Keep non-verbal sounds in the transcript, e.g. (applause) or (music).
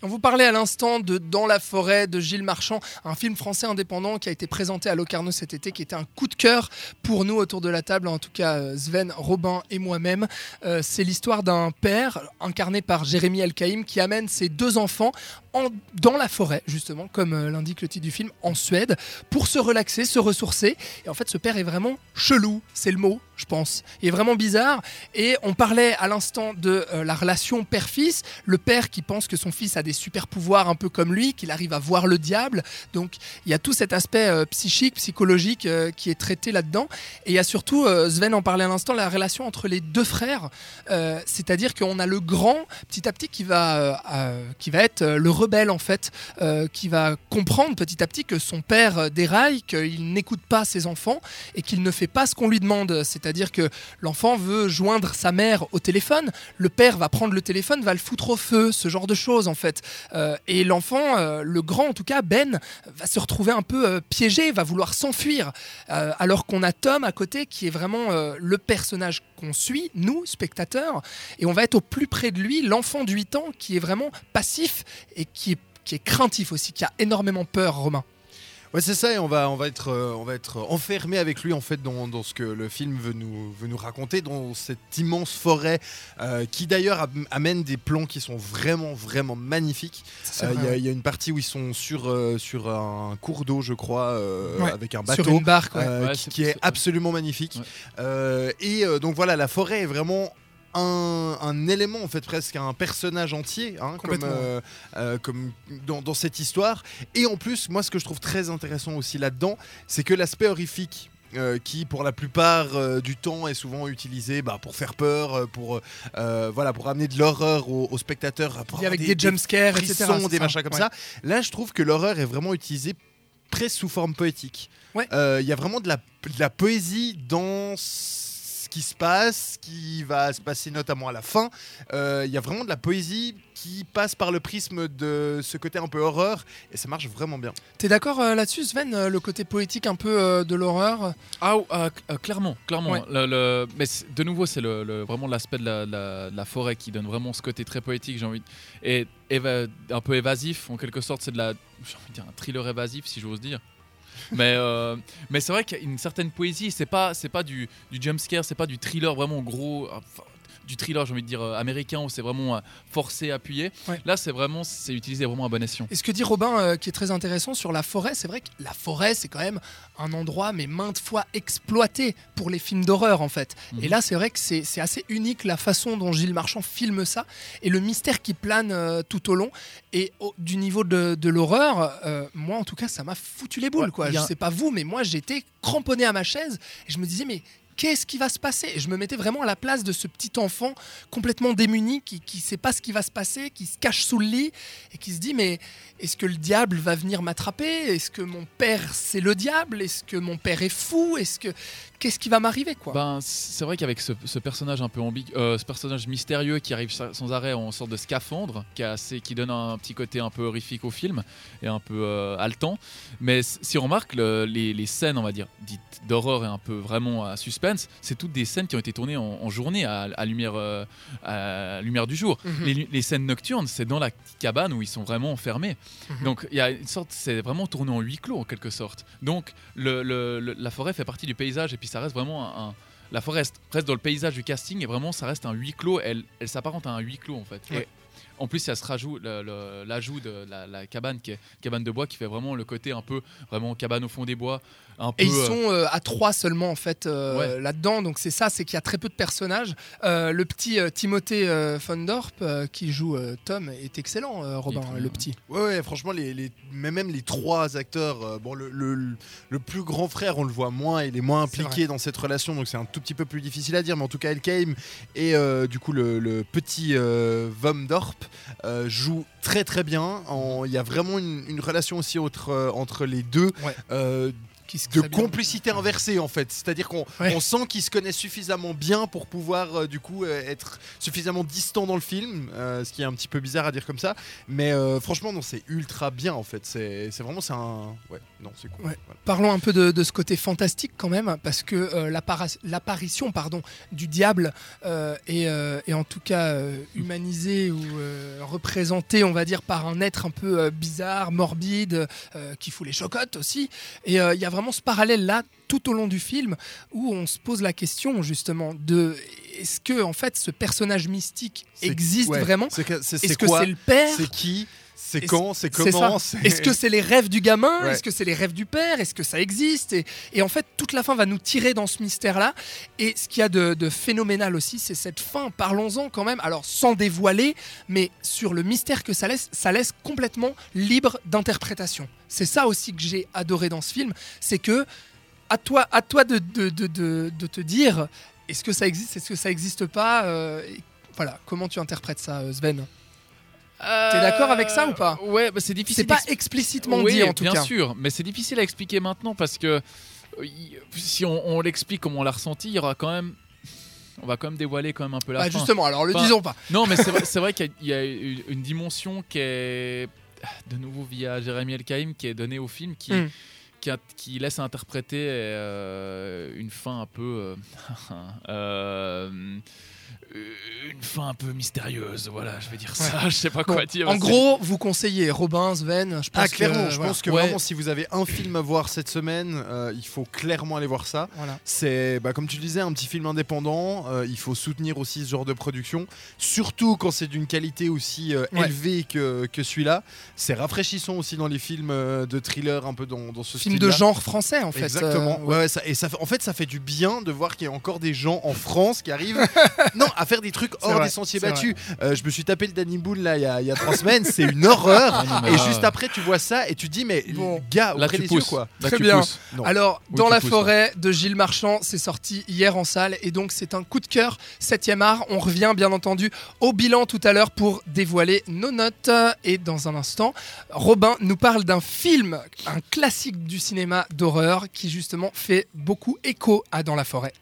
On vous parlait à l'instant de Dans la forêt de Gilles Marchand, un film français indépendant qui a été présenté à Locarno cet été, qui était un coup de cœur pour nous autour de la table, en tout cas euh, Sven, Robin et moi-même. Euh, c'est l'histoire d'un père incarné par Jérémy Elkaïm qui amène ses deux enfants dans la forêt, justement, comme euh, l'indique le titre du film, en Suède, pour se relaxer, se ressourcer. Et en fait, ce père est vraiment chelou, c'est le mot, je pense. Il est vraiment bizarre. Et on parlait à l'instant de euh, la relation père-fils, le père qui pense que son fils a des super pouvoirs un peu comme lui, qu'il arrive à voir le diable. Donc il y a tout cet aspect euh, psychique, psychologique qui est traité là-dedans. Et il y a surtout, Sven en parlait à l'instant, la relation entre les deux frères. C'est-à-dire qu'on a le grand, petit à petit, qui va, qui va être le en fait, euh, qui va comprendre petit à petit que son père euh, déraille, qu'il n'écoute pas ses enfants et qu'il ne fait pas ce qu'on lui demande. C'est-à-dire que l'enfant veut joindre sa mère au téléphone, le père va prendre le téléphone, va le foutre au feu, ce genre de choses en fait. Euh, et l'enfant, le grand en tout cas, Ben, va se retrouver un peu piégé, va vouloir s'enfuir. Alors qu'on a Tom à côté qui est vraiment le personnage qu'on suit, nous, spectateurs, et on va être au plus près de lui, l'enfant de 8 ans qui est vraiment passif et qui est, qui est craintif aussi, qui a énormément peur, Romain. Ouais, c'est ça, et on va, on va être, euh, on va être enfermé avec lui en fait dans, dans ce que le film veut nous, veut nous raconter, dans cette immense forêt euh, qui d'ailleurs am- amène des plans qui sont vraiment, vraiment magnifiques. Euh, Il vrai, y, a- y une partie où ils sont sur, euh, sur un cours d'eau, je crois, euh, Ouais, avec un Sur bateau. une barque, ouais. euh, Ouais, qui, est absolument magnifique. Ouais. Euh, et euh, donc voilà, la forêt est vraiment un, un élément, en fait, presque un personnage entier, hein, comme, euh, euh, comme dans, dans cette histoire. Et en plus, moi, ce que je trouve très intéressant aussi là-dedans, c'est que l'aspect horrifique. euh, qui pour la plupart euh, du temps est souvent utilisé bah, pour faire peur, pour euh, voilà, pour amener de l'horreur aux, aux spectateurs, pour avec avoir des, jumpscares, etc. frissons, c'est des machins comme Ouais. ça. Là, je trouve que l'horreur est vraiment utilisée presque sous forme poétique. Ouais. Il y a vraiment de la, de la poésie dans ce qui se passe, ce qui va se passer notamment à la fin. Euh, Il y a vraiment de la poésie qui passe par le prisme de ce côté un peu horreur et ça marche vraiment bien. T'es d'accord euh, là-dessus, Sven, euh, le côté poétique un peu euh, de l'horreur? Ah, clairement, clairement. Ouais. Le- le- mais de nouveau, c'est le, le- vraiment l'aspect de la, la- de la forêt qui donne vraiment ce côté très poétique, j'ai envie. de- Et éva- un peu évasif, en quelque sorte, c'est de la, j'ai envie de dire un thriller évasif, si j'ose dire. Mais, euh, mais c'est vrai qu'il y a certaine poésie. C'est pas, c'est pas du, du jump scare, c'est pas du thriller vraiment gros. Du thriller, j'ai envie de dire euh, américain où c'est vraiment euh, forcé, appuyé. Ouais. Là, c'est vraiment, c'est utilisé vraiment à bon escient. Et ce que dit Robin, euh, qui est très intéressant sur la forêt, c'est vrai que la forêt, c'est quand même un endroit, mais maintes fois exploité pour les films d'horreur, en fait. Mhm. Et là, c'est vrai que c'est assez unique la façon dont Gilles Marchand filme ça et le mystère qui plane euh, tout au long. Et au- du niveau de, de l'horreur, euh, moi, en tout cas, ça m'a foutu les boules, Ouais, quoi. Je sais pas vous, mais moi, j'étais cramponné à ma chaise et je me disais, mais. Qu'est-ce qui va se passer? Je me mettais vraiment à la place de ce petit enfant complètement démuni qui ne sait pas ce qui va se passer, qui se cache sous le lit et qui se dit mais est-ce que le diable va venir m'attraper? Est-ce que mon père c'est le diable? Est-ce que mon père est fou? Est-ce que qu'est-ce qui va m'arriver Ben, c'est vrai qu'avec ce, personnage un peu ambigu, euh, ce personnage mystérieux qui arrive sa- sans arrêt en sorte de scaphandre, qui, qui donne un petit côté un peu horrifique au film et un peu euh, haletant. Mais si on remarque le- les, scènes, on va dire, dites d'horreur et un peu vraiment à c'est toutes des scènes qui ont été tournées en, en journée à, à lumière, euh, à lumière du jour. Mhm. Les, les scènes nocturnes, c'est dans la cabane où ils sont vraiment enfermés. Mhm. Donc il y a une sorte, c'est vraiment tourné en huis clos en quelque sorte. Donc le- le- le- la forêt fait partie du paysage et puis ça reste vraiment un, un- la forêt reste, reste dans le paysage du casting et vraiment ça reste un huis clos. Elle, elle s'apparente à un huis clos en fait. Ouais. En plus, il y a ce rajout, le- le- l'ajout de la, la cabane qui est cabane de bois qui fait vraiment le côté un peu vraiment cabane au fond des bois, un peu. Et ils euh, sont euh, à trois seulement en fait euh, Ouais. là-dedans, donc c'est ça, c'est qu'il y a très peu de personnages. Euh, le petit euh, Timothée euh, von Dorp euh, qui joue euh, Tom est excellent, euh, Robin, très le petit. Ouais, ouais, franchement, les, les- mais même les trois acteurs, euh, bon, le, le- le plus grand frère, on le voit moins, il est moins impliqué dans cette relation, donc c'est un tout petit peu plus difficile à dire, mais en tout cas, Elkheim et euh, du coup le, le petit euh, Vomdorp euh, jouent très très bien. En- Il y a vraiment une, une relation aussi entre, euh, entre les deux. Ouais. Qui se de bien. complicité inversée en fait. C'est-à-dire qu'on Ouais. on sent qu'ils se connaissent suffisamment bien pour pouvoir euh, du coup euh, être suffisamment distant dans le film, euh, ce qui est un petit peu bizarre à dire comme ça. Mais franchement non, c'est ultra bien en fait. C'est vraiment c'est un ouais non c'est cool. Ouais. Voilà. Parlons un peu de, de ce côté fantastique quand même, parce que l'apparition pardon, du diable est, est en tout cas humanisée ou représentée, on va dire, par un être un peu bizarre, morbide, qui fout les chocottes aussi. Et il y a vraiment ce parallèle-là tout au long du film où on se pose la question justement de est-ce que en fait ce personnage mystique existe ouais. vraiment? Est-ce que c'est le père? C'est qui? C'est quand C'est comment Est-ce que c'est les rêves du gamin? Ouais. Est-ce que c'est les rêves du père? Est-ce que ça existe? Et, et en fait, toute la fin va nous tirer dans ce mystère-là. Et ce qu'il y a de, de phénoménal aussi, c'est cette fin. Parlons-en quand même. Alors, sans dévoiler, mais sur le mystère que ça laisse, ça laisse complètement libre d'interprétation. C'est ça aussi que j'ai adoré dans ce film. C'est que, à toi, à toi de, de, de, de- de te dire est-ce que ça existe? Est-ce que ça existe pas? Euh, Voilà, comment tu interprètes ça, euh, T'es d'accord avec ça ou pas Ouais, bah, c'est difficile. C'est pas explicitement oui, dit en tout bien cas. sûr, mais c'est difficile à expliquer maintenant parce que euh, si on, on l'explique comme on l'a ressenti, il y aura quand même. On va quand même dévoiler quand même un peu la Bah, fin. justement, alors le Enfin, disons pas. Non, mais c'est vrai, (laughs) qu'il y a, il y a une, une dimension qui est de nouveau via Jérémy Elkaïm qui est donnée au film qui. Mm. Qui, a- qui laisse interpréter euh, une fin un peu euh, (laughs) euh, une fin un peu mystérieuse voilà je vais dire ça (laughs) je sais pas Bon, quoi dire en gros, vous conseillez Robin, Sven. Je pense Ah clairement, que, je voilà. pense que Ouais. vraiment si vous avez un film à voir cette semaine, euh, il faut clairement aller voir ça. Voilà. C'est, bah, comme tu le disais, un petit film indépendant. euh, il faut soutenir aussi ce genre de production, surtout quand c'est d'une qualité aussi euh, Ouais. élevée que, que celui-là. C'est rafraîchissant aussi dans les films euh, de thriller, un peu dans, dans ce Film style de genre français en fait. Exactement. euh, ouais, ouais, ça, et ça, en fait, ça fait du bien de voir qu'il y a encore des gens en France qui arrivent, (laughs) non, à faire des trucs hors vrai, des sentiers battus. Euh, je me suis tapé le Danny Boone là il y a, il y a trois semaines, c'est une horreur. Ah Et juste après, tu vois ça et tu te dis, mais Bon. gars, là tu les pousses yeux quoi. Là, Très tu bien. pousses. Alors, Oui, dans la pousses, forêt de Gilles Marchand, c'est sorti hier en salle et donc c'est un coup de cœur 7e art. On revient bien entendu au bilan tout à l'heure pour dévoiler nos notes. Et dans un instant, Robin nous parle d'un film, un classique du cinéma d'horreur qui justement fait beaucoup écho à Dans la forêt.